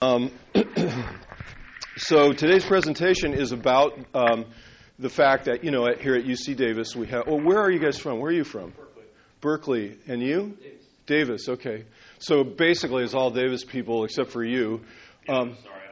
Um, so today's presentation is about um, the fact that you know at, here at UC Davis we have. Oh, where are you guys from? Where are you from? Berkeley. Berkeley, and you? Davis. Davis. Okay. So basically, it's all Davis people except for you. Um, sorry,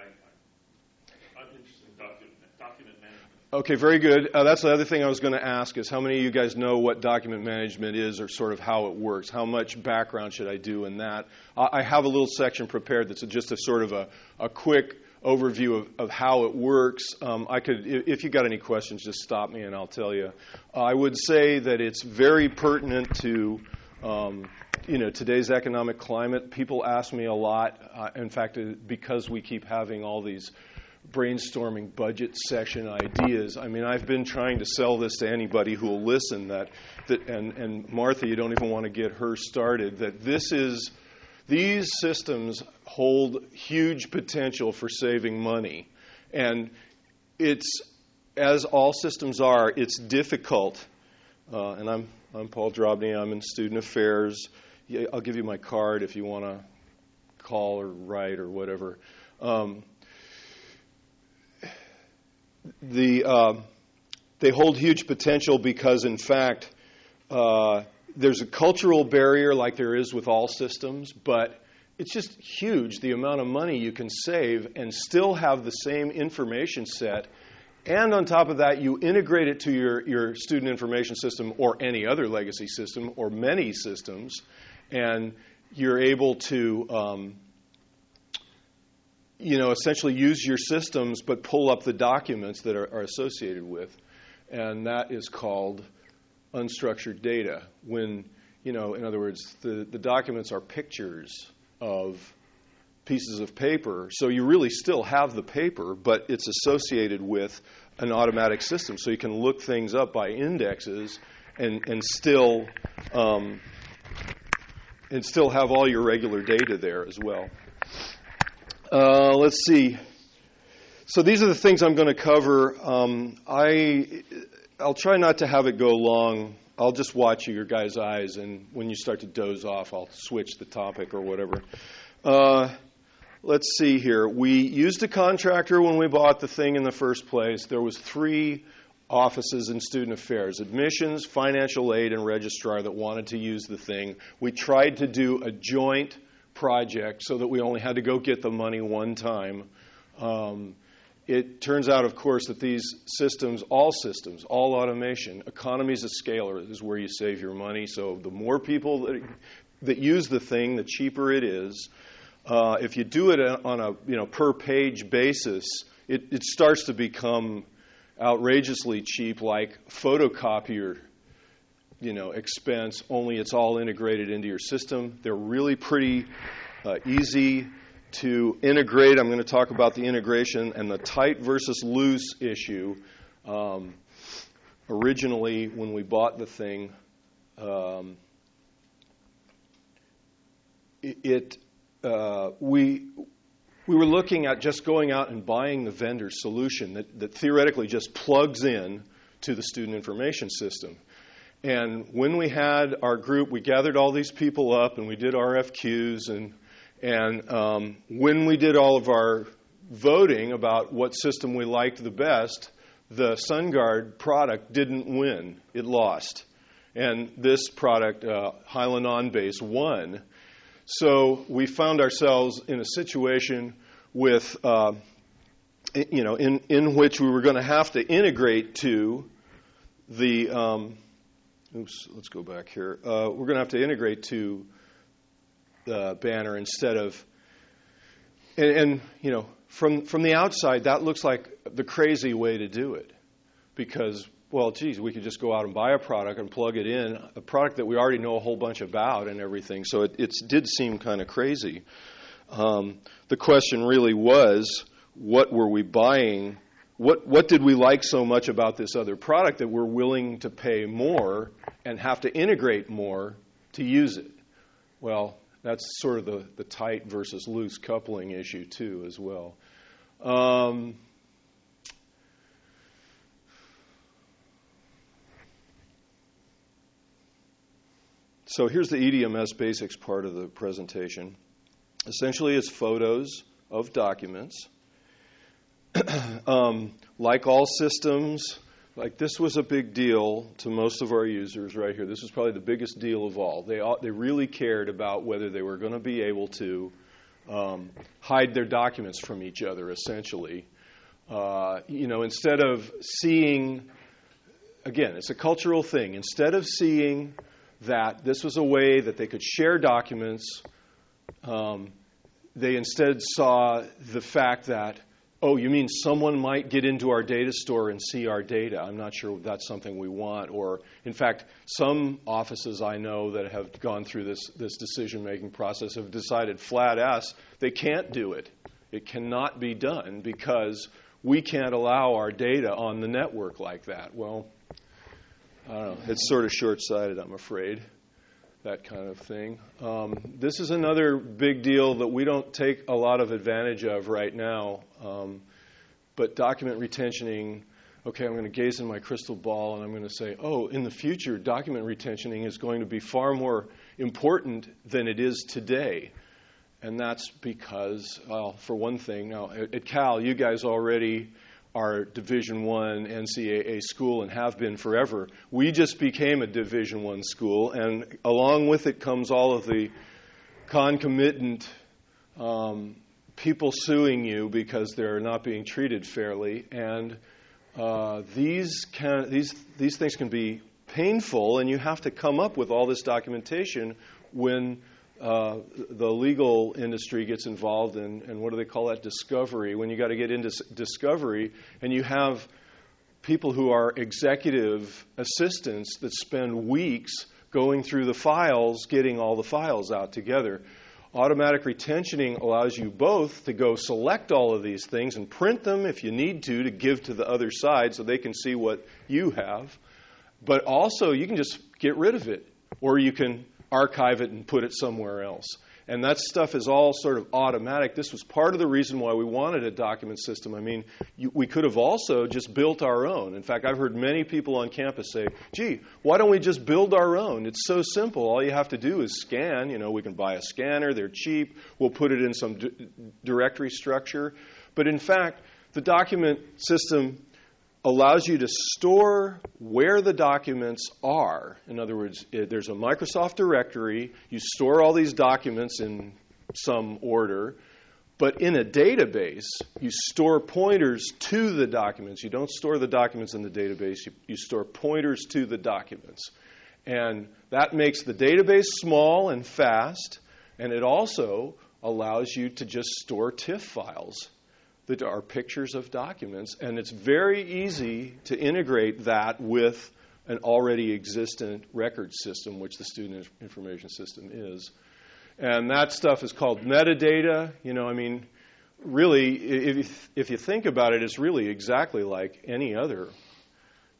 I, am interested in document, document management. Okay, very good. Uh, that's the other thing I was going to ask is how many of you guys know what document management is or sort of how it works? How much background should I do in that? I have a little section prepared that's just a sort of a, a quick overview of, of how it works. Um, I could, if you got any questions, just stop me and I'll tell you. Uh, I would say that it's very pertinent to um, you know today's economic climate. People ask me a lot. Uh, in fact, uh, because we keep having all these brainstorming budget session ideas. I mean, I've been trying to sell this to anybody who will listen. That, that and, and Martha, you don't even want to get her started. That this is these systems hold huge potential for saving money, and it's as all systems are. It's difficult, uh, and I'm I'm Paul Drobny. I'm in student affairs. I'll give you my card if you want to call or write or whatever. Um, the, uh, they hold huge potential because, in fact, uh, there's a cultural barrier like there is with all systems, but it's just huge the amount of money you can save and still have the same information set. And on top of that, you integrate it to your, your student information system or any other legacy system or many systems, and you're able to um, you know, essentially use your systems but pull up the documents that are, are associated with. And that is called unstructured data. When, you know, in other words, the, the documents are pictures of pieces of paper. So you really still have the paper, but it's associated with an automatic system. So you can look things up by indexes and, and still um, and still have all your regular data there as well. Uh, let's see. So these are the things I'm going to cover. Um, I I'll try not to have it go long. I'll just watch your guys' eyes, and when you start to doze off, I'll switch the topic or whatever. Uh, let's see here. We used a contractor when we bought the thing in the first place. There was three offices in student affairs admissions financial aid and registrar that wanted to use the thing we tried to do a joint project so that we only had to go get the money one time. Um, it turns out, of course, that these systems, all systems, all automation, economies of scale is where you save your money. So the more people that, that use the thing, the cheaper it is. Uh, if you do it on a you know per page basis, it, it starts to become outrageously cheap, like photocopier you know, expense, only it's all integrated into your system. They're really pretty uh, easy to integrate. I'm going to talk about the integration and the tight versus loose issue. Um, originally, when we bought the thing, um, it, uh, we we were looking at just going out and buying the vendor solution that, that theoretically just plugs in to the student information system. And when we had our group, we gathered all these people up and we did RFQs. And, and um, when we did all of our voting about what system we liked the best, the SunGard product didn't win, it lost. And this product, uh, Hyland OnBase, won. So we found ourselves in a situation with, uh, you know, in, in which we were going to have to integrate to the um, oops, let's go back here. Uh, we're going to have to integrate to the banner instead of, and, and, you know, from from the outside, that looks like the crazy way to do it, because well, geez, we could just go out and buy a product and plug it in, a product that we already know a whole bunch about and everything. So it, it did seem kind of crazy. Um, the question really was, what were we buying? What, what did we like so much about this other product that we're willing to pay more and have to integrate more to use it? Well, that's sort of the, the tight versus loose coupling issue, too, as well. Um, so here's the EDMS basics part of the presentation. Essentially, it's photos, of documents. um, like all systems, like this was a big deal to most of our users right here. This was probably the biggest deal of all. They, they really cared about whether they were going to be able to um, hide their documents from each other, essentially. Uh, you know, instead of seeing, again, it's a cultural thing. Instead of seeing that this was a way that they could share documents, um, they instead saw the fact that oh, you mean someone might get into our data store and see our data? I'm not sure that's something we want. Or, in fact, some offices I know that have gone through this, this decision making process have decided flat ass they can't do it. It cannot be done because we can't allow our data on the network like that. Well, I don't know. It's sort of short sighted, I'm afraid that kind of thing. Um, this is another big deal that we don't take a lot of advantage of right now. Um, but document retentioning, okay, I'm going to gaze in my crystal ball and I'm going to say, oh, in the future, document retentioning is going to be far more important than it is today. And that's because, well, for one thing, now at Cal, you guys already our Division One NCAA school and have been forever. We just became a Division One school, and along with it comes all of the concomitant um, people suing you because they're not being treated fairly, and uh, these can these these things can be painful, and you have to come up with all this documentation when uh, the legal industry gets involved in, and what do they call that? Discovery. When you got to get into discovery, and you have people who are executive assistants that spend weeks going through the files, getting all the files out together. Automatic retentioning allows you both to go select all of these things and print them if you need to to give to the other side so they can see what you have. But also, you can just get rid of it, or you can archive it and put it somewhere else. And that stuff is all sort of automatic. This was part of the reason why we wanted a document system. I mean, you, we could have also just built our own. In fact, I've heard many people on campus say, gee, why don't we just build our own? It's so simple. All you have to do is scan. You know, we can buy a scanner, they're cheap. We'll put it in some d- directory structure. But in fact, the document system allows you to store where the documents are. In other words, eh, there's a Microsoft directory. You store all these documents in some order. But in a database, you store pointers to the documents. You don't store the documents in the database, you, you store pointers to the documents. And that makes the database small and fast, and it also allows you to just store TIFF files that are pictures of documents, and it's very easy to integrate that with an already existent record system, which the student information system is. And that stuff is called metadata. You know, I mean, really, if, if you think about it, it's really exactly like any other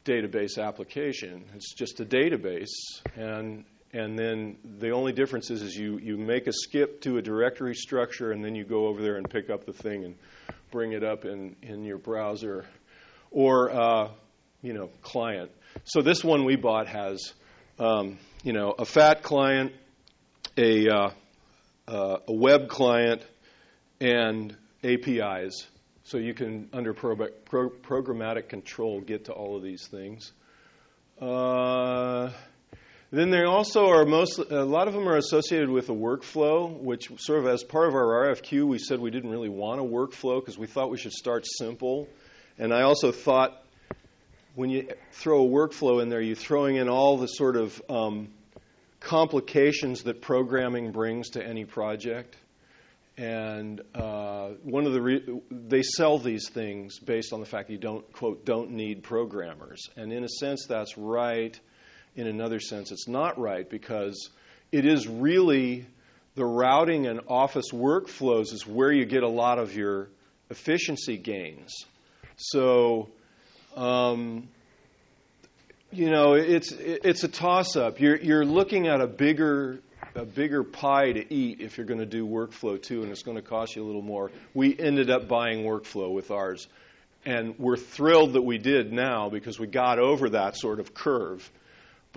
database application. It's just a database, and and then the only difference is, is you, you make a skip to a directory structure, and then you go over there and pick up the thing and bring it up in, in your browser or uh, you know client. So this one we bought has um, you know a fat client, a uh, uh, a web client, and APIs. So you can under pro- pro- programmatic control get to all of these things. Uh, then they also are most, a lot of them are associated with a workflow, which sort of as part of our RFQ, we said we didn't really want a workflow because we thought we should start simple. And I also thought when you throw a workflow in there, you're throwing in all the sort of um, complications that programming brings to any project. And uh, one of the re- they sell these things based on the fact that you don't quote don't need programmers, and in a sense that's right in another sense, it's not right because it is really the routing and office workflows is where you get a lot of your efficiency gains. So, um, you know, it's it's a toss-up. You're you're looking at a bigger a bigger pie to eat if you're going to do workflow too, and it's going to cost you a little more. We ended up buying workflow with ours, and we're thrilled that we did now because we got over that sort of curve.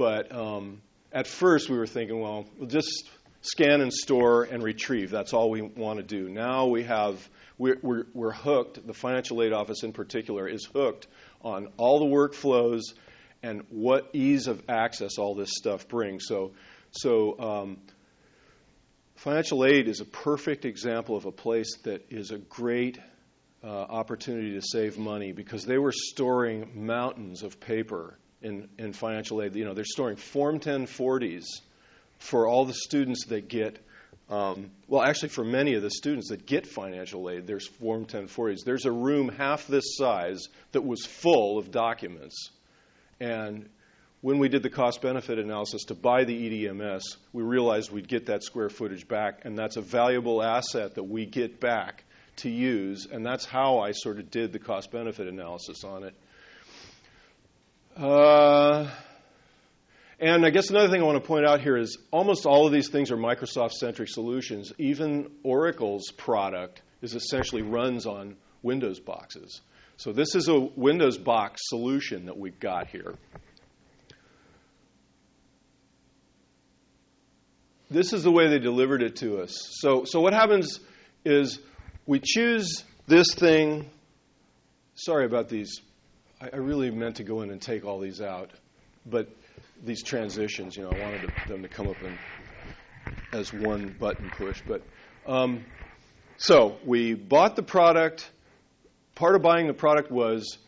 But um, at first, we were thinking, well, we'll just scan and store and retrieve. That's all we want to do. Now we have, we're, we're, we're hooked, the financial aid office in particular is hooked on all the workflows and what ease of access all this stuff brings. So, so um, financial aid is a perfect example of a place that is a great uh, opportunity to save money because they were storing mountains of paper in, in financial aid. You know, they're storing Form 1040s for all the students that get, um, well, actually, for many of the students that get financial aid, there's Form 1040s. There's a room half this size that was full of documents. And when we did the cost benefit analysis to buy the EDMS, we realized we'd get that square footage back, and that's a valuable asset that we get back to use. And that's how I sort of did the cost benefit analysis on it. Uh, and I guess another thing I want to point out here is almost all of these things are Microsoft centric solutions. Even Oracle's product is essentially runs on Windows boxes. So this is a Windows box solution that we've got here. This is the way they delivered it to us. So, so what happens is we choose this thing. Sorry about these. I, I really meant to go in and take all these out. But these transitions. You know, I wanted to, them to come up in, as one button push. But um, so we bought the product. Part of buying the product was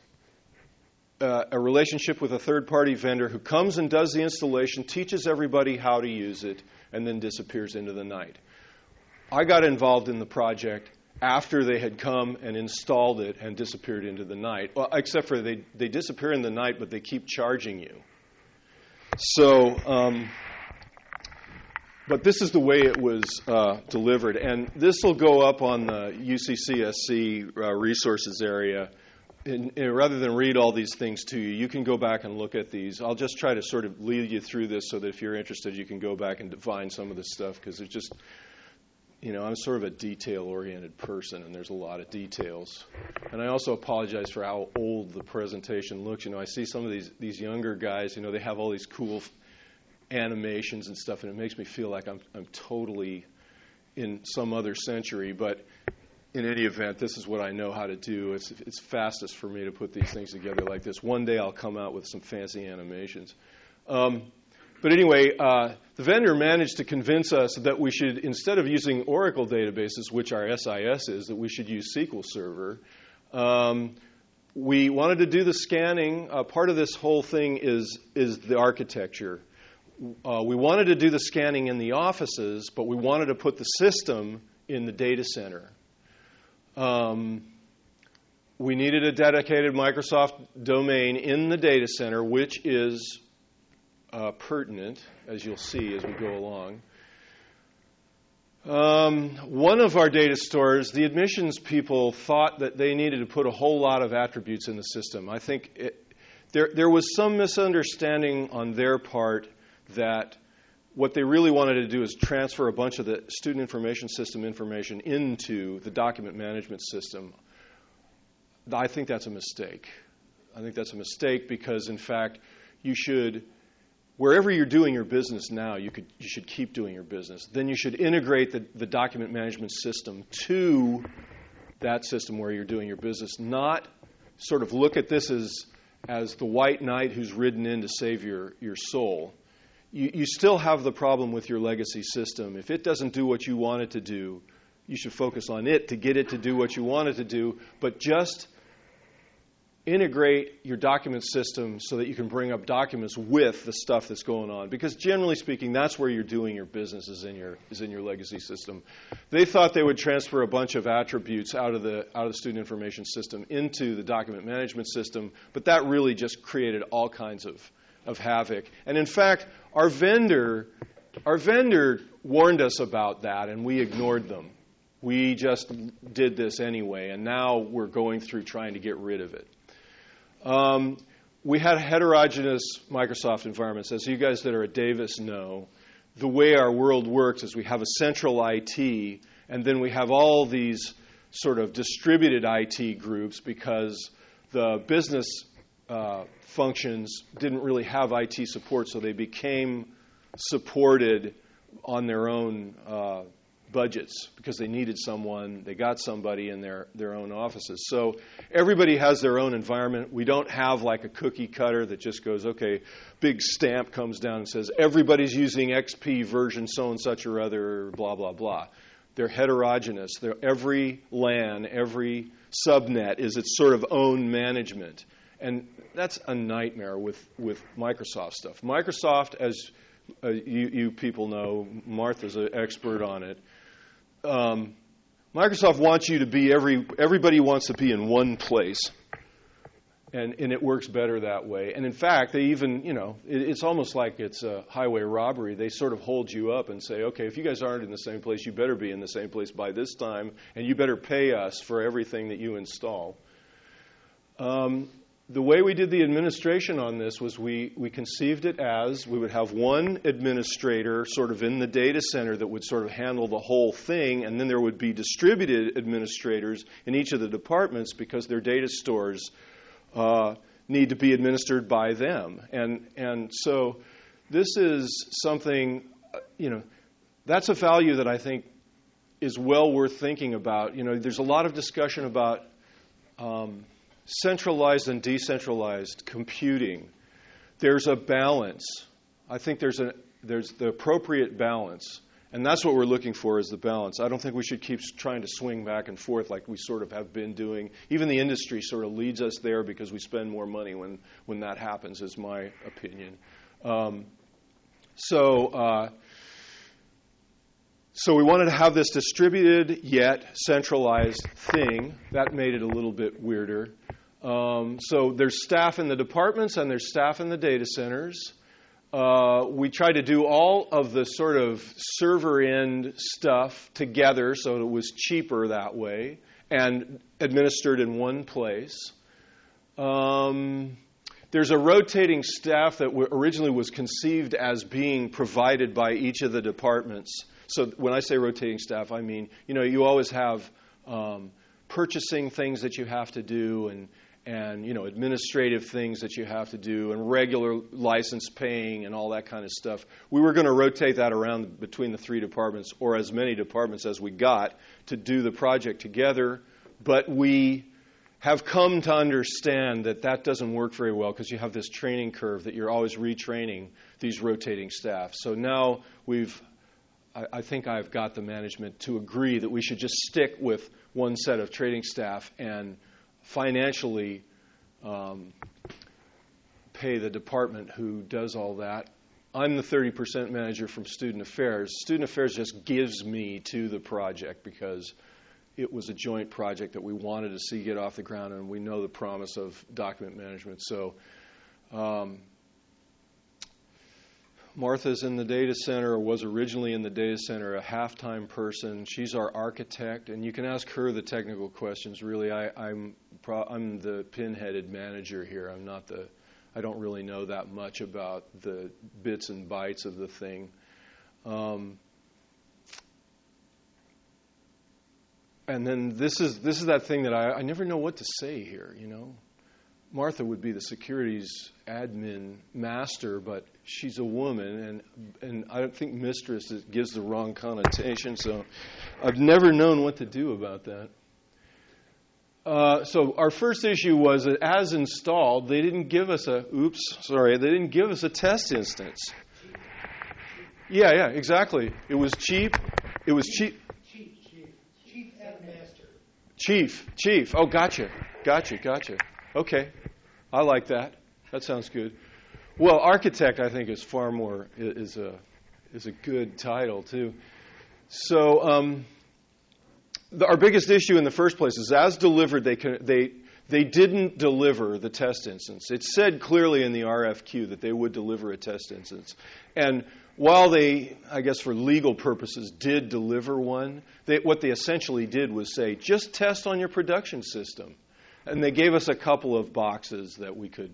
uh, a relationship with a third-party vendor who comes and does the installation, teaches everybody how to use it, and then disappears into the night. I got involved in the project after they had come and installed it and disappeared into the night. Well, except for they, they disappear in the night, but they keep charging you. So, um, but this is the way it was uh, delivered. And this will go up on the UCCSC uh, resources area. And, and rather than read all these things to you, you can go back and look at these. I'll just try to sort of lead you through this so that if you're interested, you can go back and define some of this stuff because it's just you know, I'm sort of a detail oriented person, and there's a lot of details. And I also apologize for how old the presentation looks. You know, I see some of these, these younger guys, you know, they have all these cool f- animations and stuff, and it makes me feel like I'm, I'm totally in some other century. But in any event, this is what I know how to do. It's, it's fastest for me to put these things together like this. One day I'll come out with some fancy animations. Um, but anyway, uh, the vendor managed to convince us that we should, instead of using Oracle databases, which our SIS is, that we should use SQL Server. Um, we wanted to do the scanning. Uh, part of this whole thing is, is the architecture. Uh, we wanted to do the scanning in the offices, but we wanted to put the system in the data center. Um, we needed a dedicated Microsoft domain in the data center, which is uh, pertinent, as you'll see as we go along. Um, one of our data stores, the admissions people thought that they needed to put a whole lot of attributes in the system. I think it, there, there was some misunderstanding on their part that what they really wanted to do is transfer a bunch of the student information system information into the document management system. I think that's a mistake. I think that's a mistake because, in fact, you should wherever you're doing your business now, you, could, you should keep doing your business. Then you should integrate the, the document management system to that system where you're doing your business, not sort of look at this as, as the white knight who's ridden in to save your, your soul. You, you still have the problem with your legacy system. If it doesn't do what you want it to do, you should focus on it to get it to do what you want it to do, but just integrate your document system so that you can bring up documents with the stuff that's going on. Because generally speaking that's where you're doing your business is in your is in your legacy system. They thought they would transfer a bunch of attributes out of the out of the student information system into the document management system but that really just created all kinds of of havoc. And in fact our vendor our vendor warned us about that and we ignored them. We just did this anyway and now we're going through trying to get rid of it um, we had heterogeneous Microsoft environments. As you guys that are at Davis know, the way our world works is we have a central IT, and then we have all these sort of distributed IT groups because the business uh, functions didn't really have IT support, so they became supported on their own uh, budgets because they needed someone. They got somebody in their, their own offices. So everybody has their own environment. We don't have like a cookie cutter that just goes, okay, big stamp comes down and says, everybody's using XP version so and such or other, blah, blah, blah. They're heterogeneous. They're, every LAN, every subnet is its sort of own management. And that's a nightmare with, with Microsoft stuff. Microsoft, as uh, you, you, people know, Martha's an expert on it. Um, Microsoft wants you to be every everybody wants to be in one place, and and it works better that way. And in fact, they even you know it, it's almost like it's a highway robbery. They sort of hold you up and say, okay, if you guys aren't in the same place, you better be in the same place by this time, and you better pay us for everything that you install. Um, the way we did the administration on this was we, we conceived it as we would have one administrator sort of in the data center that would sort of handle the whole thing, and then there would be distributed administrators in each of the departments because their data stores uh, need to be administered by them. And, and so this is something, you know, that's a value that I think is well worth thinking about. You know, there's a lot of discussion about. Um, centralized and decentralized computing, there's a balance. I think there's, a, there's the appropriate balance. And that's what we're looking for is the balance. I don't think we should keep trying to swing back and forth like we sort of have been doing. Even the industry sort of leads us there because we spend more money when, when that happens, is my opinion. Um, so, uh, so we wanted to have this distributed yet centralized thing. That made it a little bit weirder. Um, so there's staff in the departments and there's staff in the data centers. Uh, we try to do all of the sort of server end stuff together so it was cheaper that way and administered in one place. Um, there's a rotating staff that originally was conceived as being provided by each of the departments so when I say rotating staff, I mean, you know, you always have um, purchasing things that you have to do and and you know administrative things that you have to do and regular license paying and all that kind of stuff. We were going to rotate that around between the three departments or as many departments as we got to do the project together, but we have come to understand that that doesn't work very well because you have this training curve that you're always retraining these rotating staff. So now we've I, think I've got the management to agree that we should just stick with one set of trading staff and financially um, pay the department who does all that. I'm the 30% manager from Student Affairs. Student Affairs just gives me to the project because it was a joint project that we wanted to see get off the ground, and we know the promise of document management. So um, Martha's in the data center, was originally in the data center, a half-time person. She's our architect, and you can ask her the technical questions. Really, I, am I'm, I'm the pinheaded manager here. I'm not the. I don't really know that much about the bits and bytes of the thing. Um, and then this is this is that thing that I, I never know what to say here. You know, Martha would be the securities admin master, but she's a woman, and and I don't think mistress gives the wrong connotation. So I've never known what to do about that. Uh, so our first issue was that as installed, they didn't give us a oops, sorry, they didn't give us a test instance. Yeah, yeah, exactly. It was cheap. It was cheap. Chief, chief, chief master. Chief, chief. Oh, gotcha, gotcha, gotcha. Okay, I like that. That sounds good. Well, architect, I think, is far more is a is a good title too. So, um, the, our biggest issue in the first place is as delivered, they can, they they didn't deliver the test instance. It said clearly in the RFQ that they would deliver a test instance, and while they, I guess for legal purposes, did deliver one, they, what they essentially did was say, just test on your production system. And they gave us a couple of boxes that we could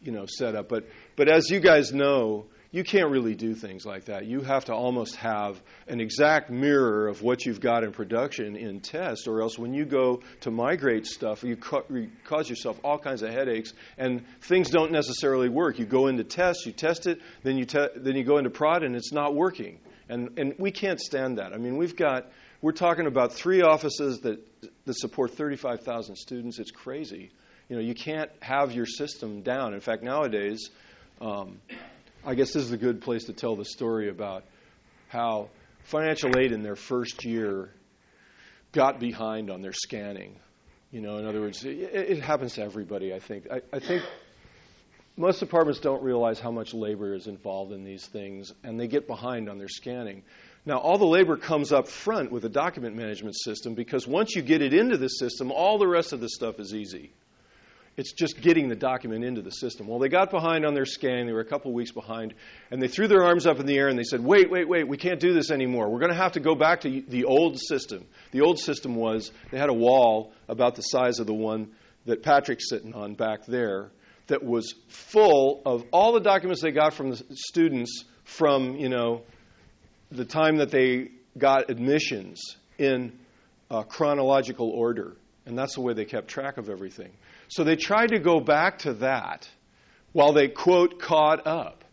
you know, setup. But, but as you guys know, you can't really do things like that. You have to almost have an exact mirror of what you've got in production in test, or else when you go to migrate stuff, you, you cause yourself all kinds of headaches, and things don't necessarily work. You go into test, you test it, then you te- then you go into prod, and it's not working. And, and we can't stand that. I mean, we've got, we're talking about three offices that, that support 35,000 students. It's crazy. You know, you can't have your system down. In fact, nowadays, um, I guess this is a good place to tell the story about how financial aid in their first year got behind on their scanning. You know, in other words, it, it happens to everybody. I think. I, I think most departments don't realize how much labor is involved in these things, and they get behind on their scanning. Now, all the labor comes up front with a document management system because once you get it into the system, all the rest of the stuff is easy. It's just getting the document into the system. Well, they got behind on their scanning. They were a couple weeks behind. And they threw their arms up in the air and they said, wait, wait, wait, we can't do this anymore. We're going to have to go back to the old system. The old system was they had a wall about the size of the one that Patrick's sitting on back there that was full of all the documents they got from the students from, you know, the time that they got admissions in uh, chronological order. And that's the way they kept track of everything. So they tried to go back to that while they, quote, caught up.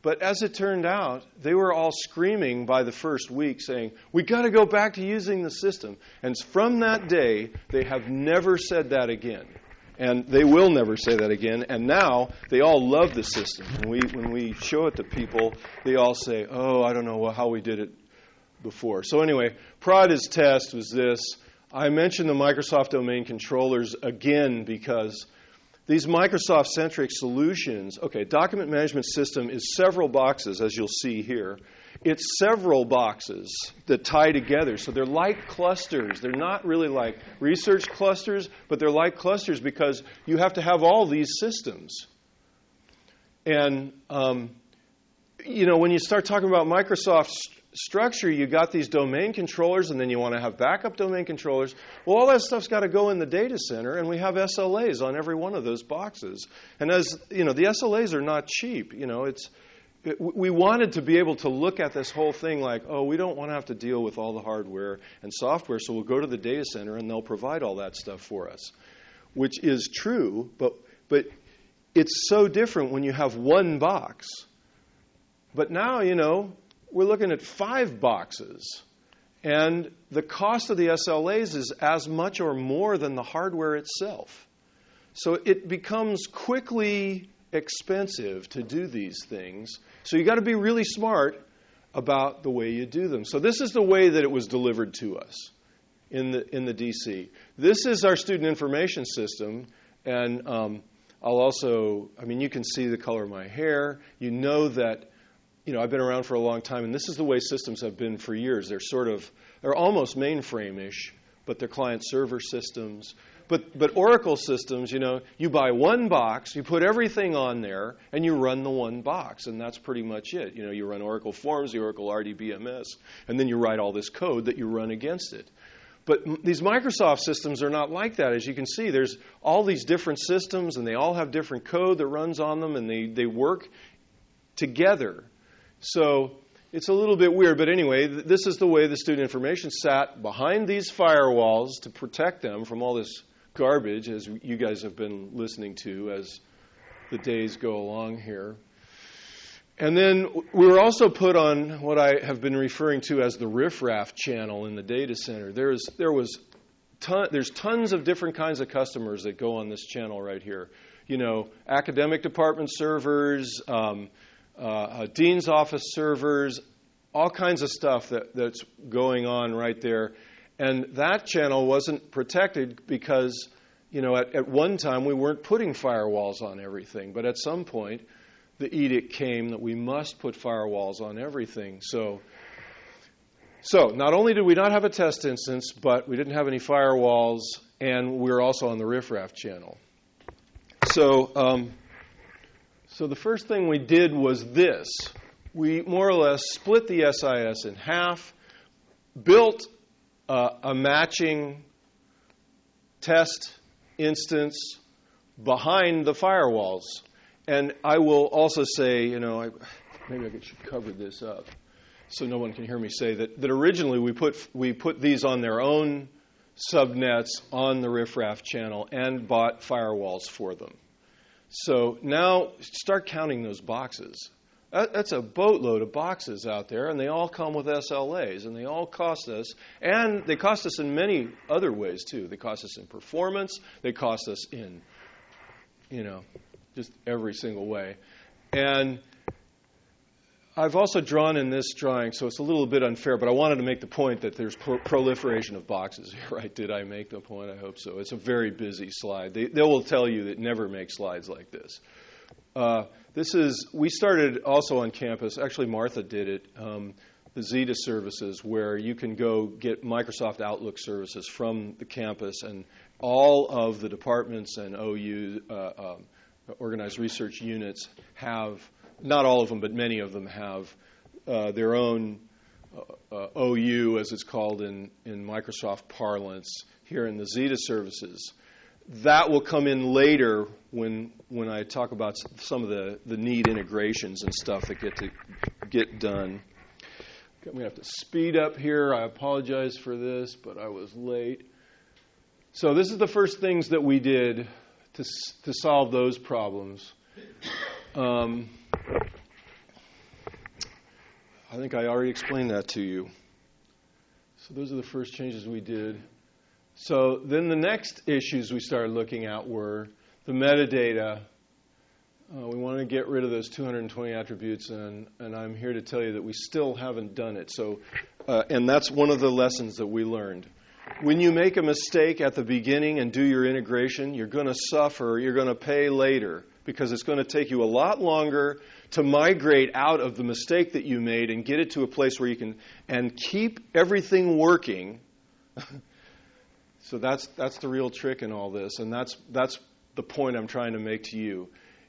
But as it turned out, they were all screaming by the first week saying, we got to go back to using the system. And from that day, they have never said that again. And they will never say that again. And now they all love the system. When we, when we show it to people, they all say, oh, I don't know how we did it before. So, anyway, Prada's test was this I mentioned the Microsoft domain controllers again because these Microsoft centric solutions, okay, document management system is several boxes, as you'll see here. It's several boxes that tie together. So they're like clusters. They're not really like research clusters, but they're like clusters because you have to have all these systems. And, um, you know, when you start talking about Microsoft structure, you got these domain controllers, and then you want to have backup domain controllers. Well, all that stuff's got to go in the data center, and we have SLAs on every one of those boxes. And as you know, the SLAs are not cheap. You know, it's it, we wanted to be able to look at this whole thing like, oh, we don't want to have to deal with all the hardware and software, so we'll go to the data center and they'll provide all that stuff for us, which is true, but but it's so different when you have one box. But now, you know, we're looking at five boxes. And the cost of the SLAs is as much or more than the hardware itself. So it becomes quickly expensive to do these things. So you've got to be really smart about the way you do them. So this is the way that it was delivered to us in the, in the DC. This is our student information system. And um, I'll also, I mean, you can see the color of my hair. You know that you know, I've been around for a long time, and this is the way systems have been for years. They're sort of, they're almost mainframe-ish, but they're client-server systems. But, but Oracle systems, you know, you buy one box, you put everything on there, and you run the one box, and that's pretty much it. You know, you run Oracle Forms, the Oracle RDBMS, and then you write all this code that you run against it. But these Microsoft systems are not like that. As you can see, there's all these different systems, and they all have different code that runs on them, and they, they work together. So it's a little bit weird, but anyway, this is the way the student information sat behind these firewalls to protect them from all this garbage, as you guys have been listening to as the days go along here. And then we were also put on what I have been referring to as the riffraff channel in the data center. There's, there was ton, there's tons of different kinds of customers that go on this channel right here. You know, academic department servers, um, uh, dean's office servers, all kinds of stuff that, that's going on right there. And that channel wasn't protected because, you know, at, at one time we weren't putting firewalls on everything. But at some point, the edict came that we must put firewalls on everything. So, so not only did we not have a test instance, but we didn't have any firewalls, and we were also on the riffraff channel. So, um, so the first thing we did was this. We more or less split the SIS in half, built uh, a matching test instance behind the firewalls. And I will also say, you know, I, maybe I should cover this up so no one can hear me say that, that originally we put, we put these on their own subnets on the riffraff channel and bought firewalls for them. So now start counting those boxes. That, that's a boatload of boxes out there, and they all come with SLAs, and they all cost us, and they cost us in many other ways too. They cost us in performance, they cost us in, you know, just every single way. And I've also drawn in this drawing, so it's a little bit unfair, but I wanted to make the point that there's pro- proliferation of boxes here, right? Did I make the point? I hope so. It's a very busy slide. They, they will tell you that never make slides like this. Uh, this is, we started also on campus, actually, Martha did it, um, the Zeta services, where you can go get Microsoft Outlook services from the campus, and all of the departments and OU, uh, um, organized research units, have, not all of them, but many of them have uh, their own uh, uh OU, as it's called in, in Microsoft parlance, here in the Zeta services that will come in later when when I talk about some of the, the neat integrations and stuff that get to get done. I'm to have to speed up here. I apologize for this, but I was late. So this is the first things that we did to to solve those problems. Um, I think I already explained that to you. So those are the first changes we did. So then the next issues we started looking at were the metadata. Uh, we want to get rid of those 220 attributes, and, and I'm here to tell you that we still haven't done it. So, uh, and that's one of the lessons that we learned. When you make a mistake at the beginning and do your integration, you're going to suffer, you're going to pay later because it's going to take you a lot longer to migrate out of the mistake that you made and get it to a place where you can and keep everything working So that's, that's the real trick in all this, and that's, that's the point I'm trying to make to you.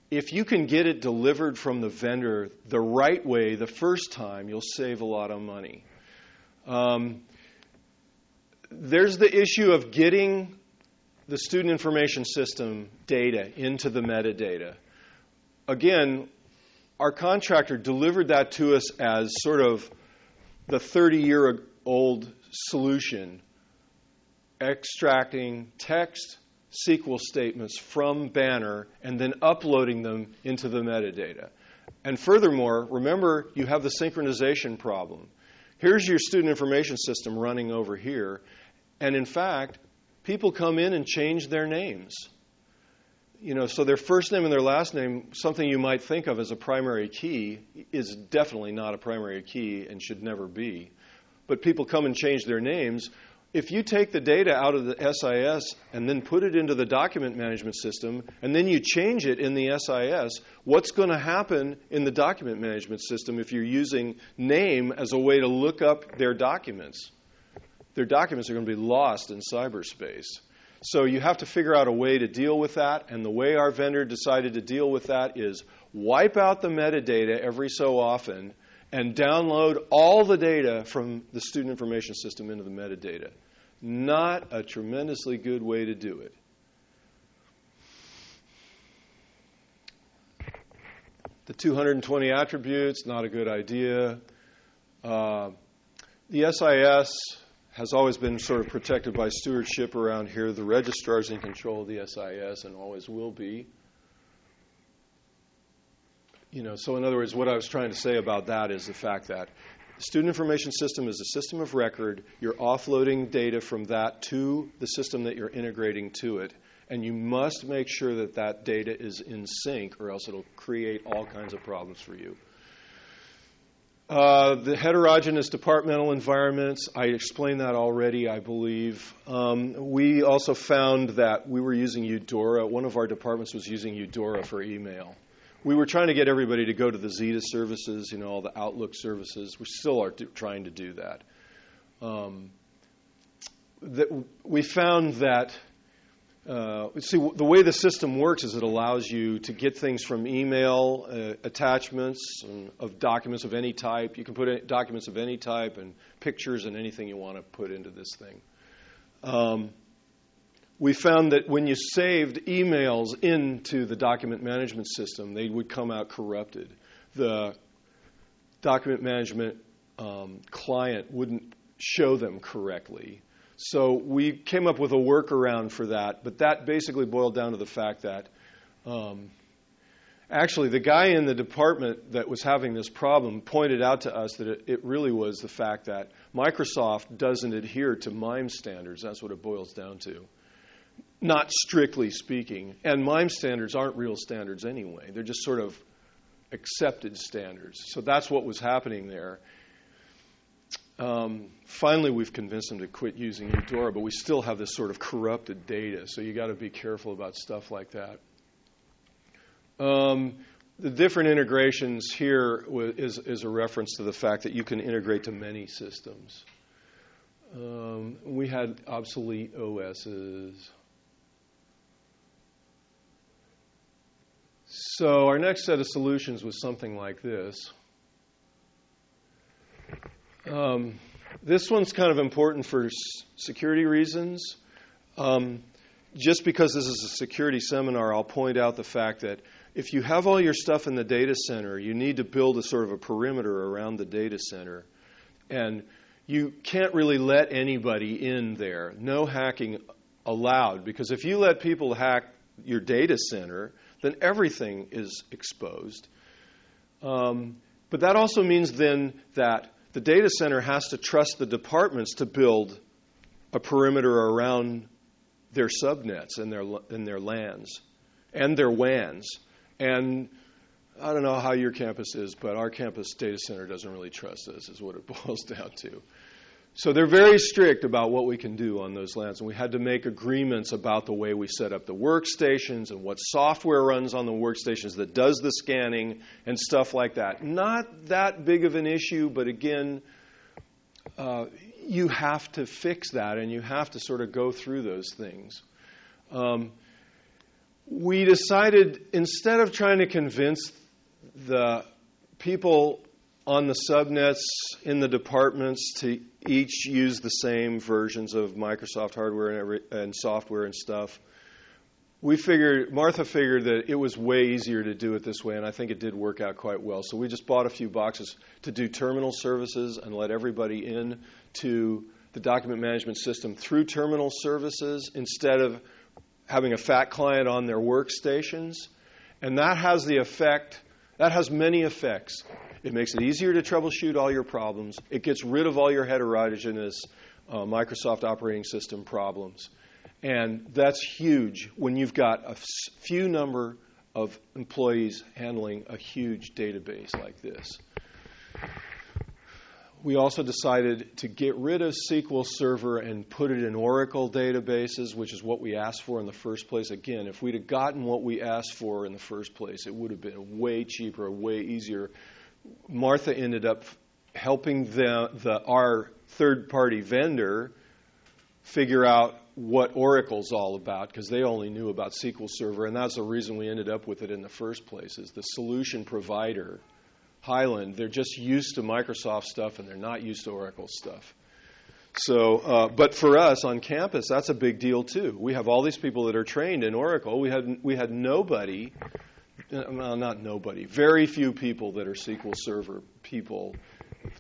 If you can get it delivered from the vendor the right way the first time, you'll save a lot of money. Um, there's the issue of getting the student information system data into the metadata. Again, our contractor delivered that to us as sort of the 30 year old solution extracting text SQL statements from Banner and then uploading them into the metadata. And furthermore, remember you have the synchronization problem. Here's your student information system running over here, and in fact, people come in and change their names. You know, so their first name and their last name, something you might think of as a primary key, is definitely not a primary key and should never be. But people come and change their names if you take the data out of the SIS and then put it into the document management system, and then you change it in the SIS, what's going to happen in the document management system if you're using name as a way to look up their documents? Their documents are going to be lost in cyberspace. So you have to figure out a way to deal with that, and the way our vendor decided to deal with that is wipe out the metadata every so often and download all the data from the student information system into the metadata. Not a tremendously good way to do it. The 220 attributes, not a good idea. Uh, the SIS has always been sort of protected by stewardship around here. The registrar is in control of the SIS and always will be. You know, so in other words, what I was trying to say about that is the fact that student information system is a system of record. You're offloading data from that to the system that you're integrating to it. And you must make sure that that data is in sync, or else it'll create all kinds of problems for you. Uh, the heterogeneous departmental environments, I explained that already, I believe. Um, we also found that we were using Eudora. One of our departments was using Eudora for email we were trying to get everybody to go to the Zeta services, you know, all the Outlook services. We still are do, trying to do that. Um, that we found that uh, see the way the system works is it allows you to get things from email uh, attachments of documents of any type. You can put documents of any type and pictures and anything you want to put into this thing. Um, we found that when you saved emails into the document management system, they would come out corrupted. The document management um, client wouldn't show them correctly. So we came up with a workaround for that, but that basically boiled down to the fact that, um, actually, the guy in the department that was having this problem pointed out to us that it, it really was the fact that Microsoft doesn't adhere to MIME standards. That's what it boils down to. Not strictly speaking. And MIME standards aren't real standards anyway, they're just sort of accepted standards. So that's what was happening there. Um, finally, we've convinced them to quit using Eudora, but we still have this sort of corrupted data, so you got to be careful about stuff like that. Um, the different integrations here is, is, a reference to the fact that you can integrate to many systems. Um, we had obsolete OSs. So our next set of solutions was something like this. Um, this one's kind of important for security reasons. Um, just because this is a security seminar, I'll point out the fact that if you have all your stuff in the data center, you need to build a sort of a perimeter around the data center. And you can't really let anybody in there. No hacking allowed. Because if you let people hack your data center, then everything is exposed. Um, but that also means then that the data center has to trust the departments to build a perimeter around their subnets and their, and their LANs and their WANs. And I don't know how your campus is, but our campus data center doesn't really trust us, is what it boils down to. So they're very strict about what we can do on those LANs, and we had to make agreements about the way we set up the workstations and what software runs on the workstations that does the scanning and stuff like that. Not that big of an issue, but again, uh, you have to fix that, and you have to sort of go through those things. Um, we decided instead of trying to convince the people on the subnets in the departments to each use the same versions of Microsoft hardware and, every, and software and stuff. We figured, Martha figured that it was way easier to do it this way, and I think it did work out quite well. So we just bought a few boxes to do terminal services and let everybody in to the document management system through terminal services instead of having a fat client on their workstations. And that has the effect, that has many effects. It makes it easier to troubleshoot all your problems. It gets rid of all your heterogeneous uh, Microsoft operating system problems. And that's huge when you've got a few number of employees handling a huge database like this. We also decided to get rid of SQL Server and put it in Oracle databases, which is what we asked for in the first place. Again, if we'd have gotten what we asked for in the first place, it would have been way cheaper, way easier Martha ended up helping the, the, our third party vendor figure out what Oracle's all about because they only knew about SQL Server, and that's the reason we ended up with it in the first place. Is the solution provider, Hyland, they're just used to Microsoft stuff and they're not used to Oracle stuff. So, uh, but for us on campus, that's a big deal too. We have all these people that are trained in Oracle. We had we had nobody well, not nobody, very few people that are SQL Server people.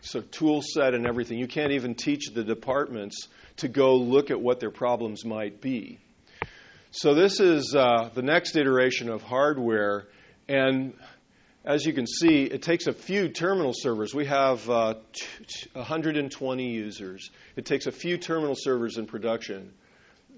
So, tool set and everything. You can't even teach the departments to go look at what their problems might be. So, this is uh, the next iteration of hardware. And as you can see, it takes a few terminal servers. We have uh, 120 users. It takes a few terminal servers in production.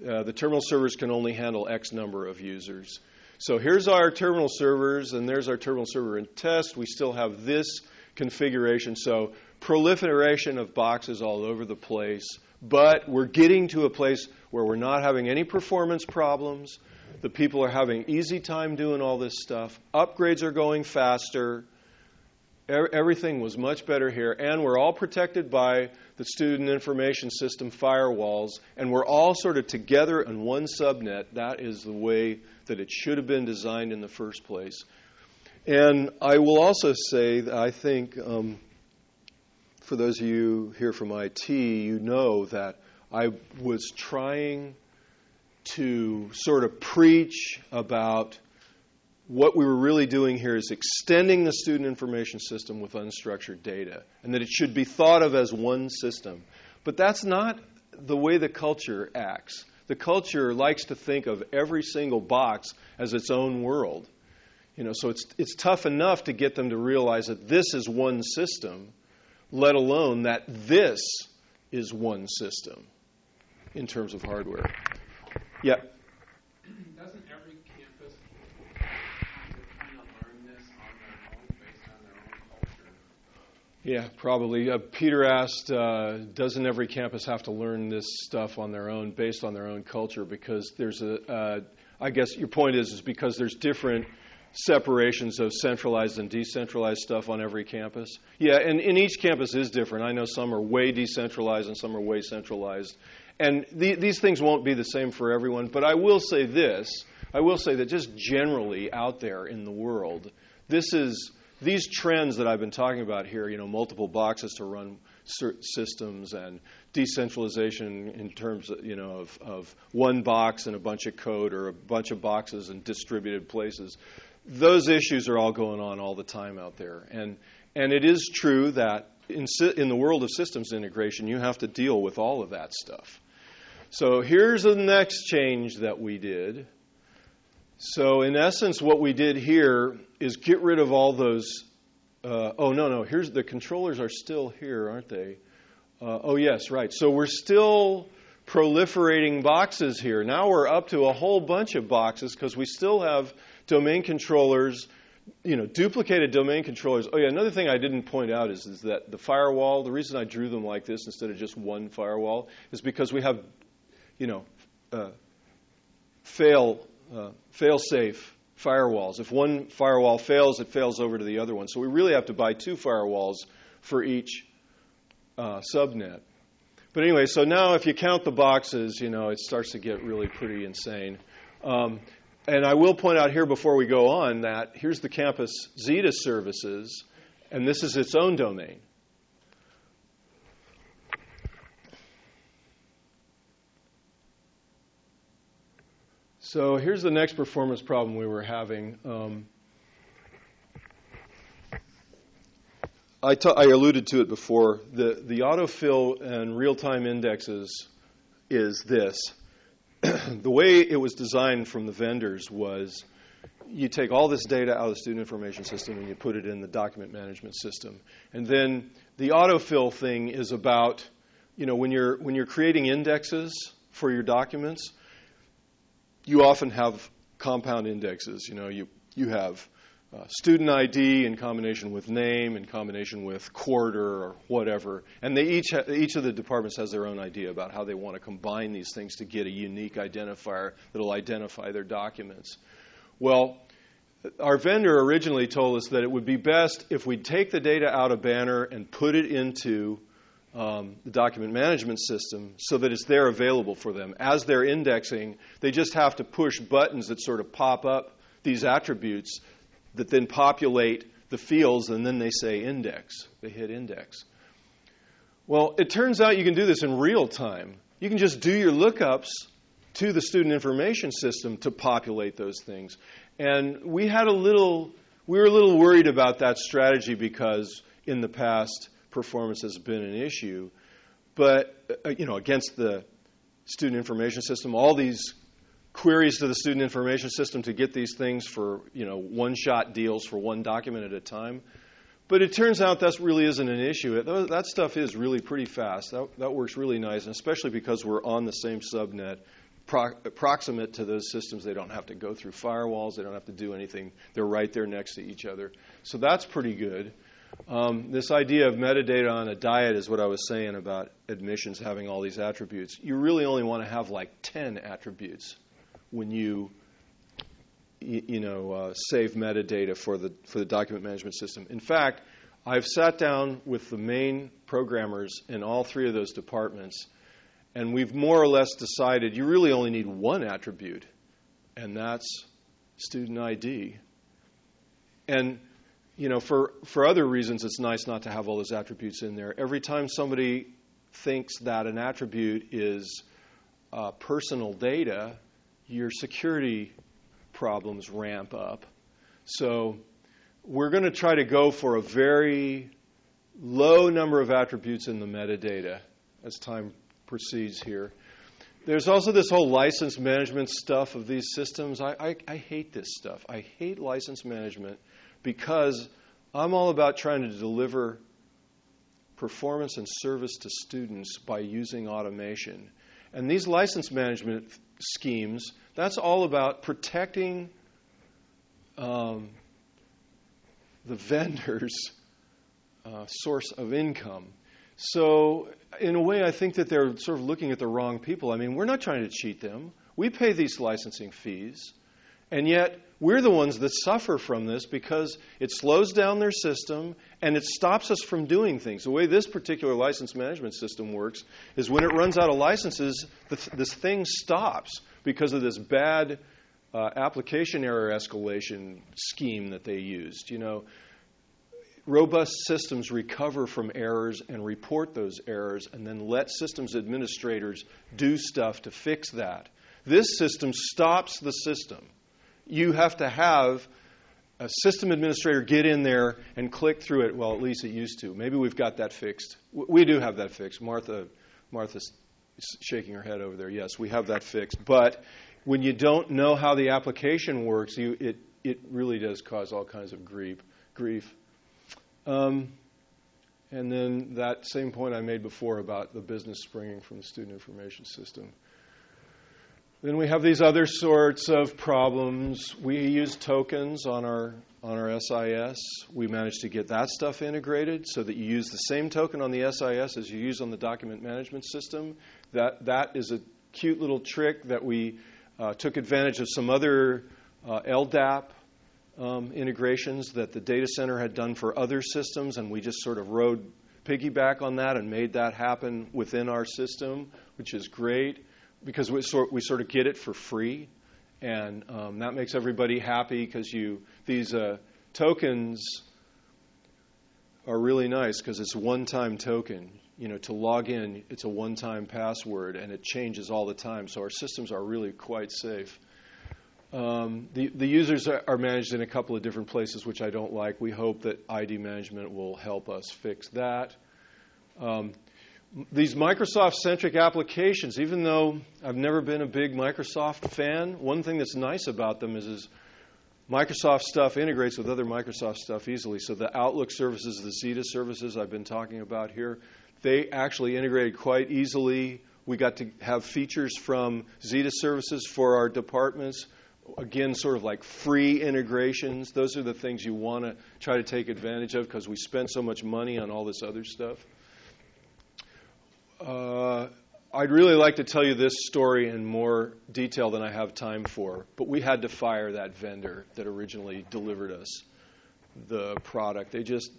Uh, the terminal servers can only handle X number of users. So here's our terminal servers, and there's our terminal server in test. We still have this configuration. So proliferation of boxes all over the place. But we're getting to a place where we're not having any performance problems. The people are having easy time doing all this stuff. Upgrades are going faster. Everything was much better here. And we're all protected by the student information system firewalls. And we're all sort of together in one subnet. That is the way that it should have been designed in the first place. And I will also say that I think, um, for those of you here from IT, you know that I was trying to sort of preach about what we were really doing here is extending the student information system with unstructured data, and that it should be thought of as one system. But that's not the way the culture acts the culture likes to think of every single box as its own world. You know, so it's it's tough enough to get them to realize that this is one system, let alone that this is one system in terms of hardware. Yeah. Doesn't every campus have to kind of learn this on their own, based on their own culture? Yeah, probably. Uh, Peter asked, uh, doesn't every campus have to learn this stuff on their own, based on their own culture? Because there's a, uh, I guess your point is, is because there's different separations of centralized and decentralized stuff on every campus. Yeah, and, and each campus is different. I know some are way decentralized and some are way centralized. And the, these things won't be the same for everyone, but I will say this. I will say that just generally out there in the world, this is these trends that I've been talking about here, you know, multiple boxes to run systems and decentralization in terms of, you know, of, of one box and a bunch of code or a bunch of boxes in distributed places. Those issues are all going on all the time out there. And, and it is true that in, in the world of systems integration, you have to deal with all of that stuff. So here's the next change that we did. So, in essence, what we did here is get rid of all those. Uh, oh, no, no. Here's the controllers are still here, aren't they? Uh, oh, yes, right. So we're still proliferating boxes here. Now we're up to a whole bunch of boxes because we still have domain controllers, you know, duplicated domain controllers. Oh, yeah, another thing I didn't point out is, is that the firewall, the reason I drew them like this instead of just one firewall is because we have, you know, uh, fail uh, fail-safe firewalls. If one firewall fails, it fails over to the other one. So we really have to buy two firewalls for each uh, subnet. But anyway, so now if you count the boxes, you know, it starts to get really pretty insane. Um, and I will point out here before we go on that here's the campus Zeta services, and this is its own domain. So here's the next performance problem we were having. Um, I, t- I alluded to it before. The, the autofill and real time indexes is this. the way it was designed from the vendors was you take all this data out of the student information system and you put it in the document management system. And then the autofill thing is about, you know, when you're, when you're creating indexes for your documents, you often have compound indexes. You know, you, you have uh, student ID in combination with name, in combination with quarter or whatever. And they each, ha- each of the departments has their own idea about how they want to combine these things to get a unique identifier that will identify their documents. Well, our vendor originally told us that it would be best if we take the data out of Banner and put it into um, the document management system so that it's there available for them. As they're indexing, they just have to push buttons that sort of pop up these attributes that then populate the fields, and then they say index. They hit index. Well, it turns out you can do this in real time. You can just do your lookups to the student information system to populate those things. And we had a little, we were a little worried about that strategy because in the past, performance has been an issue. But, uh, you know, against the student information system, all these queries to the student information system to get these things for, you know, one-shot deals for one document at a time. But it turns out that really isn't an issue. That stuff is really pretty fast. That, that works really nice, and especially because we're on the same subnet, pro- proximate to those systems. They don't have to go through firewalls. They don't have to do anything. They're right there next to each other. So that's pretty good. Um, this idea of metadata on a diet is what I was saying about admissions having all these attributes. You really only want to have like 10 attributes when you you know, uh, save metadata for the for the document management system. In fact, I've sat down with the main programmers in all three of those departments, and we've more or less decided you really only need one attribute, and that's student ID. And you know, for, for other reasons, it's nice not to have all those attributes in there. Every time somebody thinks that an attribute is uh, personal data, your security problems ramp up. So we're going to try to go for a very low number of attributes in the metadata as time proceeds here. There's also this whole license management stuff of these systems. I, I, I hate this stuff. I hate license management because I'm all about trying to deliver performance and service to students by using automation. And these license management schemes, that's all about protecting um, the vendor's uh, source of income. So, in a way, I think that they're sort of looking at the wrong people. I mean, we're not trying to cheat them. We pay these licensing fees, and yet we're the ones that suffer from this because it slows down their system and it stops us from doing things. The way this particular license management system works is when it runs out of licenses, this thing stops because of this bad uh, application error escalation scheme that they used. You know, robust systems recover from errors and report those errors and then let systems administrators do stuff to fix that. This system stops the system you have to have a system administrator get in there and click through it. Well, at least it used to. Maybe we've got that fixed. We do have that fixed. Martha, Martha's shaking her head over there. Yes, we have that fixed. But when you don't know how the application works, you, it it really does cause all kinds of grief. Grief. Um, and then that same point I made before about the business springing from the student information system. Then we have these other sorts of problems. We use tokens on our on our SIS. We managed to get that stuff integrated so that you use the same token on the SIS as you use on the document management system. That that is a cute little trick that we uh, took advantage of some other uh, LDAP um, integrations that the data center had done for other systems, and we just sort of rode piggyback on that and made that happen within our system, which is great because we sort, we sort of get it for free, and um, that makes everybody happy because you these uh, tokens are really nice because it's one-time token. You know, to log in, it's a one-time password, and it changes all the time. So our systems are really quite safe. Um, the, the users are, managed in a couple of different places, which I don't like. We hope that ID management will help us fix that. Um, these Microsoft centric applications, even though I've never been a big Microsoft fan, one thing that's nice about them is, is Microsoft stuff integrates with other Microsoft stuff easily. So the Outlook services, the Zeta services I've been talking about here, they actually integrated quite easily. We got to have features from Zeta services for our departments. Again, sort of like free integrations. Those are the things you want to try to take advantage of because we spend so much money on all this other stuff. Uh, I'd really like to tell you this story in more detail than I have time for, but we had to fire that vendor that originally delivered us the product. They just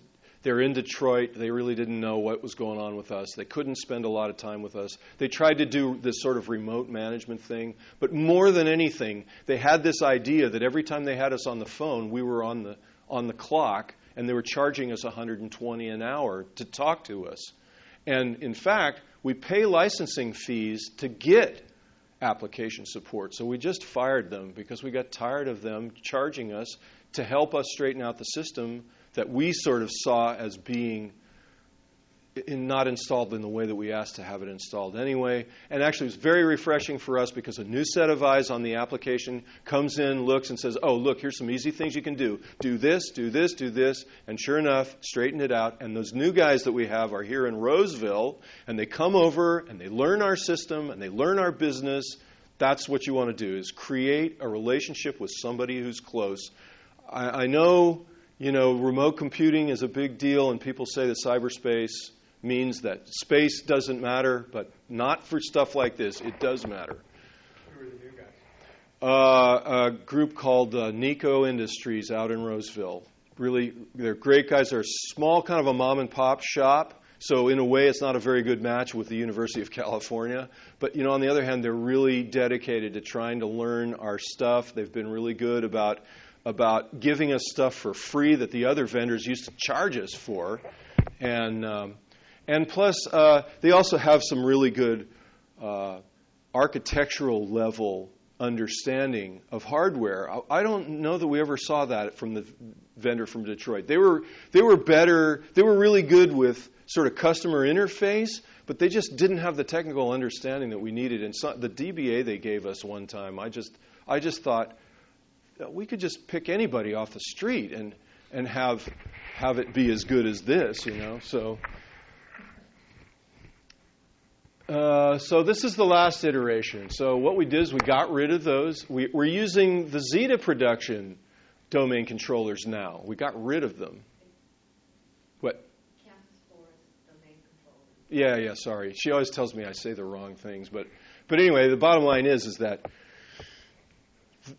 they're in Detroit. They really didn't know what was going on with us. They couldn't spend a lot of time with us. They tried to do this sort of remote management thing, but more than anything, they had this idea that every time they had us on the phone, we were on the on the clock and they were charging us 120 an hour to talk to us. And in fact, we pay licensing fees to get application support. So we just fired them because we got tired of them charging us to help us straighten out the system that we sort of saw as being in not installed in the way that we asked to have it installed anyway. And actually, it was very refreshing for us because a new set of eyes on the application comes in, looks, and says, Oh, look, here's some easy things you can do. Do this, do this, do this. And sure enough, straighten it out. And those new guys that we have are here in Roseville, and they come over and they learn our system and they learn our business. That's what you want to do is create a relationship with somebody who's close. I, I know, you know, remote computing is a big deal, and people say that cyberspace means that space doesn't matter, but not for stuff like this. It does matter. Who are the new guys? Uh, a group called uh, Nico Industries out in Roseville. Really, they're great guys. They're a small, kind of a mom and pop shop. So in a way, it's not a very good match with the University of California. But you know, on the other hand, they're really dedicated to trying to learn our stuff. They've been really good about about giving us stuff for free that the other vendors used to charge us for, and um, and plus, uh, they also have some really good uh, architectural level understanding of hardware. I don't know that we ever saw that from the vendor from Detroit. They were they were better. They were really good with sort of customer interface, but they just didn't have the technical understanding that we needed. And so, the DBA they gave us one time, I just, I just thought we could just pick anybody off the street and and have have it be as good as this, you know. So. Uh, so this is the last iteration. So what we did is we got rid of those. We, we're using the Zeta production domain controllers now. We got rid of them. What? Yeah, yeah. Sorry, she always tells me I say the wrong things, but but anyway, the bottom line is is that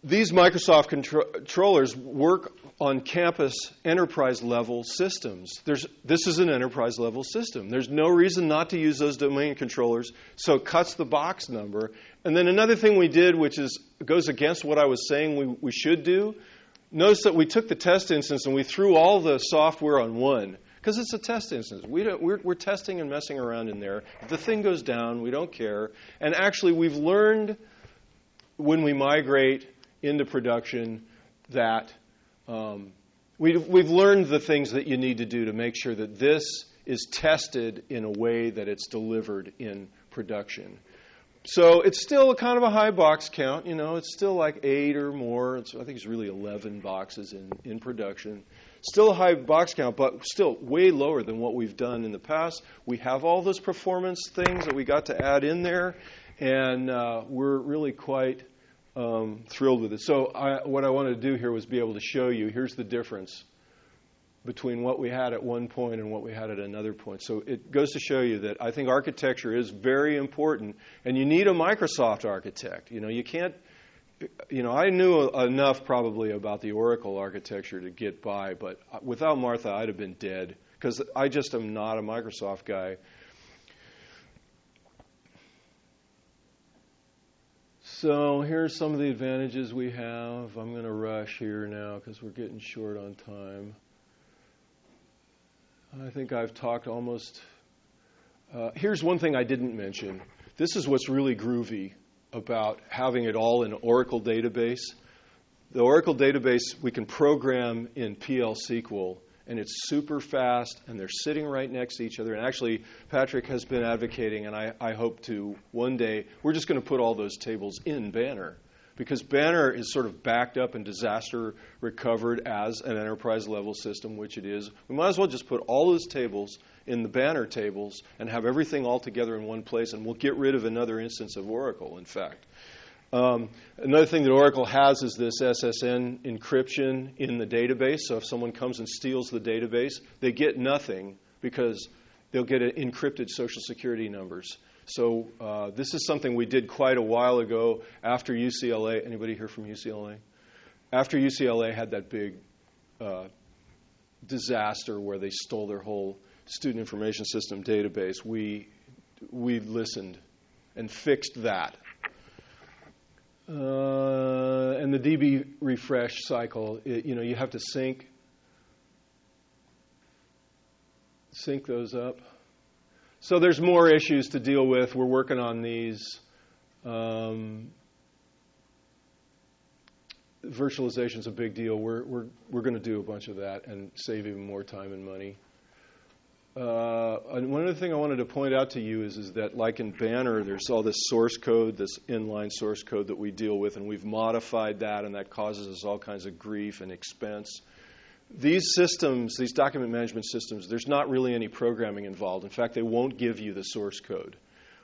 these Microsoft controllers work on campus enterprise level systems. There's, this is an enterprise level system. There's no reason not to use those domain controllers, so it cuts the box number. And then another thing we did, which is, goes against what I was saying we, we should do, notice that we took the test instance and we threw all the software on one. Because it's a test instance. We don't, we're, we're testing and messing around in there. If the thing goes down, we don't care. And actually, we've learned when we migrate into production that um, we've, we've learned the things that you need to do to make sure that this is tested in a way that it's delivered in production. So it's still kind of a high box count. You know, it's still like eight or more. It's, I think it's really 11 boxes in, in production. Still a high box count, but still way lower than what we've done in the past. We have all those performance things that we got to add in there, and uh, we're really quite um, thrilled with it. So, I, what I wanted to do here was be able to show you here's the difference between what we had at one point and what we had at another point. So, it goes to show you that I think architecture is very important, and you need a Microsoft architect. You know, you can't. You know, I knew enough probably about the Oracle architecture to get by, but without Martha, I'd have been dead because I just am not a Microsoft guy. So here's some of the advantages we have. I'm going to rush here now because we're getting short on time. I think I've talked almost. Uh, here's one thing I didn't mention. This is what's really groovy about having it all in Oracle database. The Oracle database we can program in PL SQL and it's super fast, and they're sitting right next to each other. And actually, Patrick has been advocating, and I, I hope to one day, we're just going to put all those tables in Banner. Because Banner is sort of backed up and disaster recovered as an enterprise level system, which it is. We might as well just put all those tables in the Banner tables and have everything all together in one place, and we'll get rid of another instance of Oracle, in fact. Um, another thing that Oracle has is this SSN encryption in the database. So if someone comes and steals the database, they get nothing because they'll get encrypted social security numbers. So uh, this is something we did quite a while ago after UCLA. Anybody here from UCLA? After UCLA had that big uh, disaster where they stole their whole student information system database, we we listened and fixed that uh, and the DB refresh cycle, it, you know, you have to sync sync those up. So there's more issues to deal with. We're working on these. Um, virtualization is a big deal. We're we're we're going to do a bunch of that and save even more time and money. Uh, one other thing I wanted to point out to you is, is that, like in Banner, there's all this source code, this inline source code that we deal with, and we've modified that, and that causes us all kinds of grief and expense. These systems, these document management systems, there's not really any programming involved. In fact, they won't give you the source code.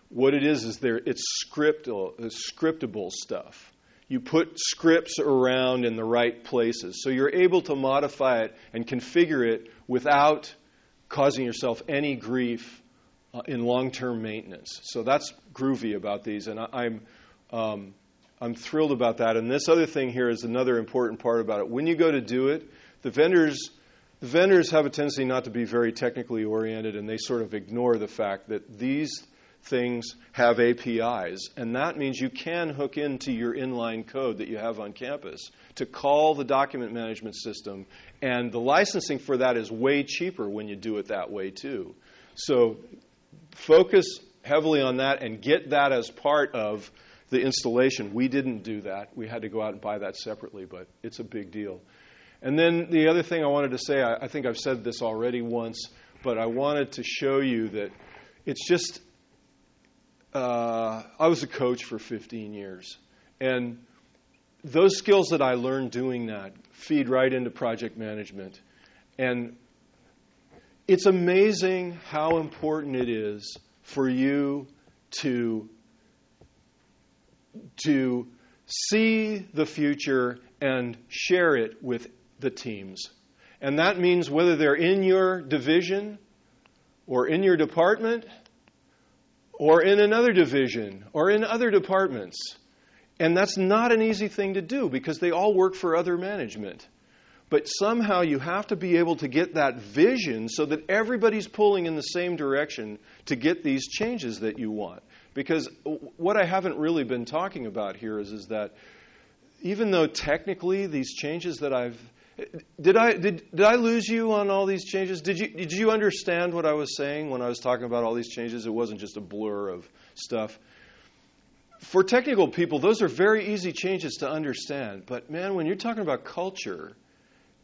What it is is there, it's scriptable, it's scriptable stuff. You put scripts around in the right places, so you're able to modify it and configure it without causing yourself any grief uh, in long-term maintenance. So that's groovy about these, and I, am I'm, um, I'm thrilled about that. And this other thing here is another important part about it. When you go to do it, the vendors the vendors have a tendency not to be very technically oriented, and they sort of ignore the fact that these things have APIs, and that means you can hook into your inline code that you have on campus to call the document management system, and the licensing for that is way cheaper when you do it that way too. So focus heavily on that and get that as part of the installation. We didn't do that. We had to go out and buy that separately, but it's a big deal. And then the other thing I wanted to say, I, I think I've said this already once, but I wanted to show you that it's just uh, I was a coach for 15 years, and those skills that I learned doing that feed right into project management. And it's amazing how important it is for you to to see the future and share it with the teams. And that means whether they're in your division or in your department or in another division or in other departments. And that's not an easy thing to do because they all work for other management. But somehow you have to be able to get that vision so that everybody's pulling in the same direction to get these changes that you want. Because what I haven't really been talking about here is, is that even though technically these changes that I've did I did, did I lose you on all these changes? Did you did you understand what I was saying when I was talking about all these changes? It wasn't just a blur of stuff. For technical people, those are very easy changes to understand. But man, when you're talking about culture,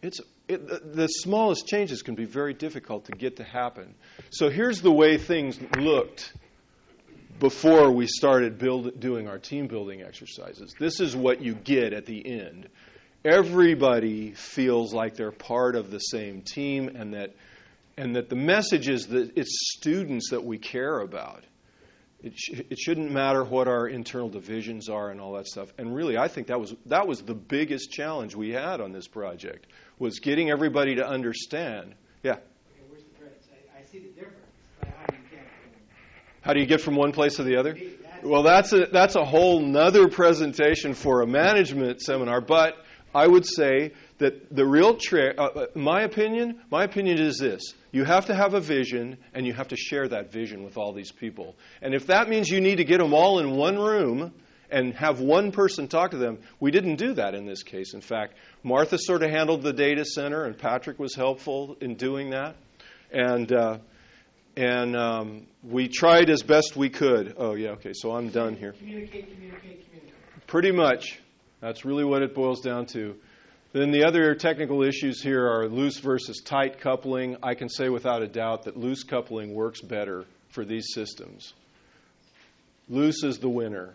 it's it, the, the smallest changes can be very difficult to get to happen. So here's the way things looked before we started build, doing our team building exercises. This is what you get at the end everybody feels like they're part of the same team and that and that the message is that it's students that we care about. It, sh- it shouldn't matter what our internal divisions are and all that stuff. And really, I think that was that was the biggest challenge we had on this project was getting everybody to understand. Yeah. Okay, where's the difference? I, I see the difference, how do you get from How do you get from one place to the other? Well, that's a that's a whole nother presentation for a management seminar. But I would say that the real trick, uh, uh, my opinion, my opinion is this: you have to have a vision, and you have to share that vision with all these people. And if that means you need to get them all in one room and have one person talk to them, we didn't do that in this case. In fact, Martha sort of handled the data center, and Patrick was helpful in doing that. And uh, and um, we tried as best we could. Oh yeah, okay. So I'm done here. Communicate, communicate, communicate. Pretty much. That's really what it boils down to. Then the other technical issues here are loose versus tight coupling. I can say without a doubt that loose coupling works better for these systems. Loose is the winner.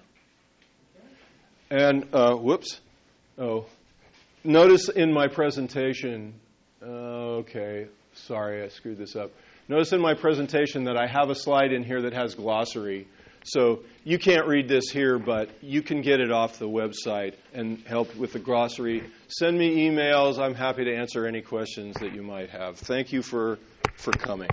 And, uh, whoops. Oh. Notice in my presentation, uh, okay, sorry, I screwed this up. Notice in my presentation that I have a slide in here that has glossary. So you can't read this here, but you can get it off the website and help with the glossary. Send me emails. I'm happy to answer any questions that you might have. Thank you for, for coming.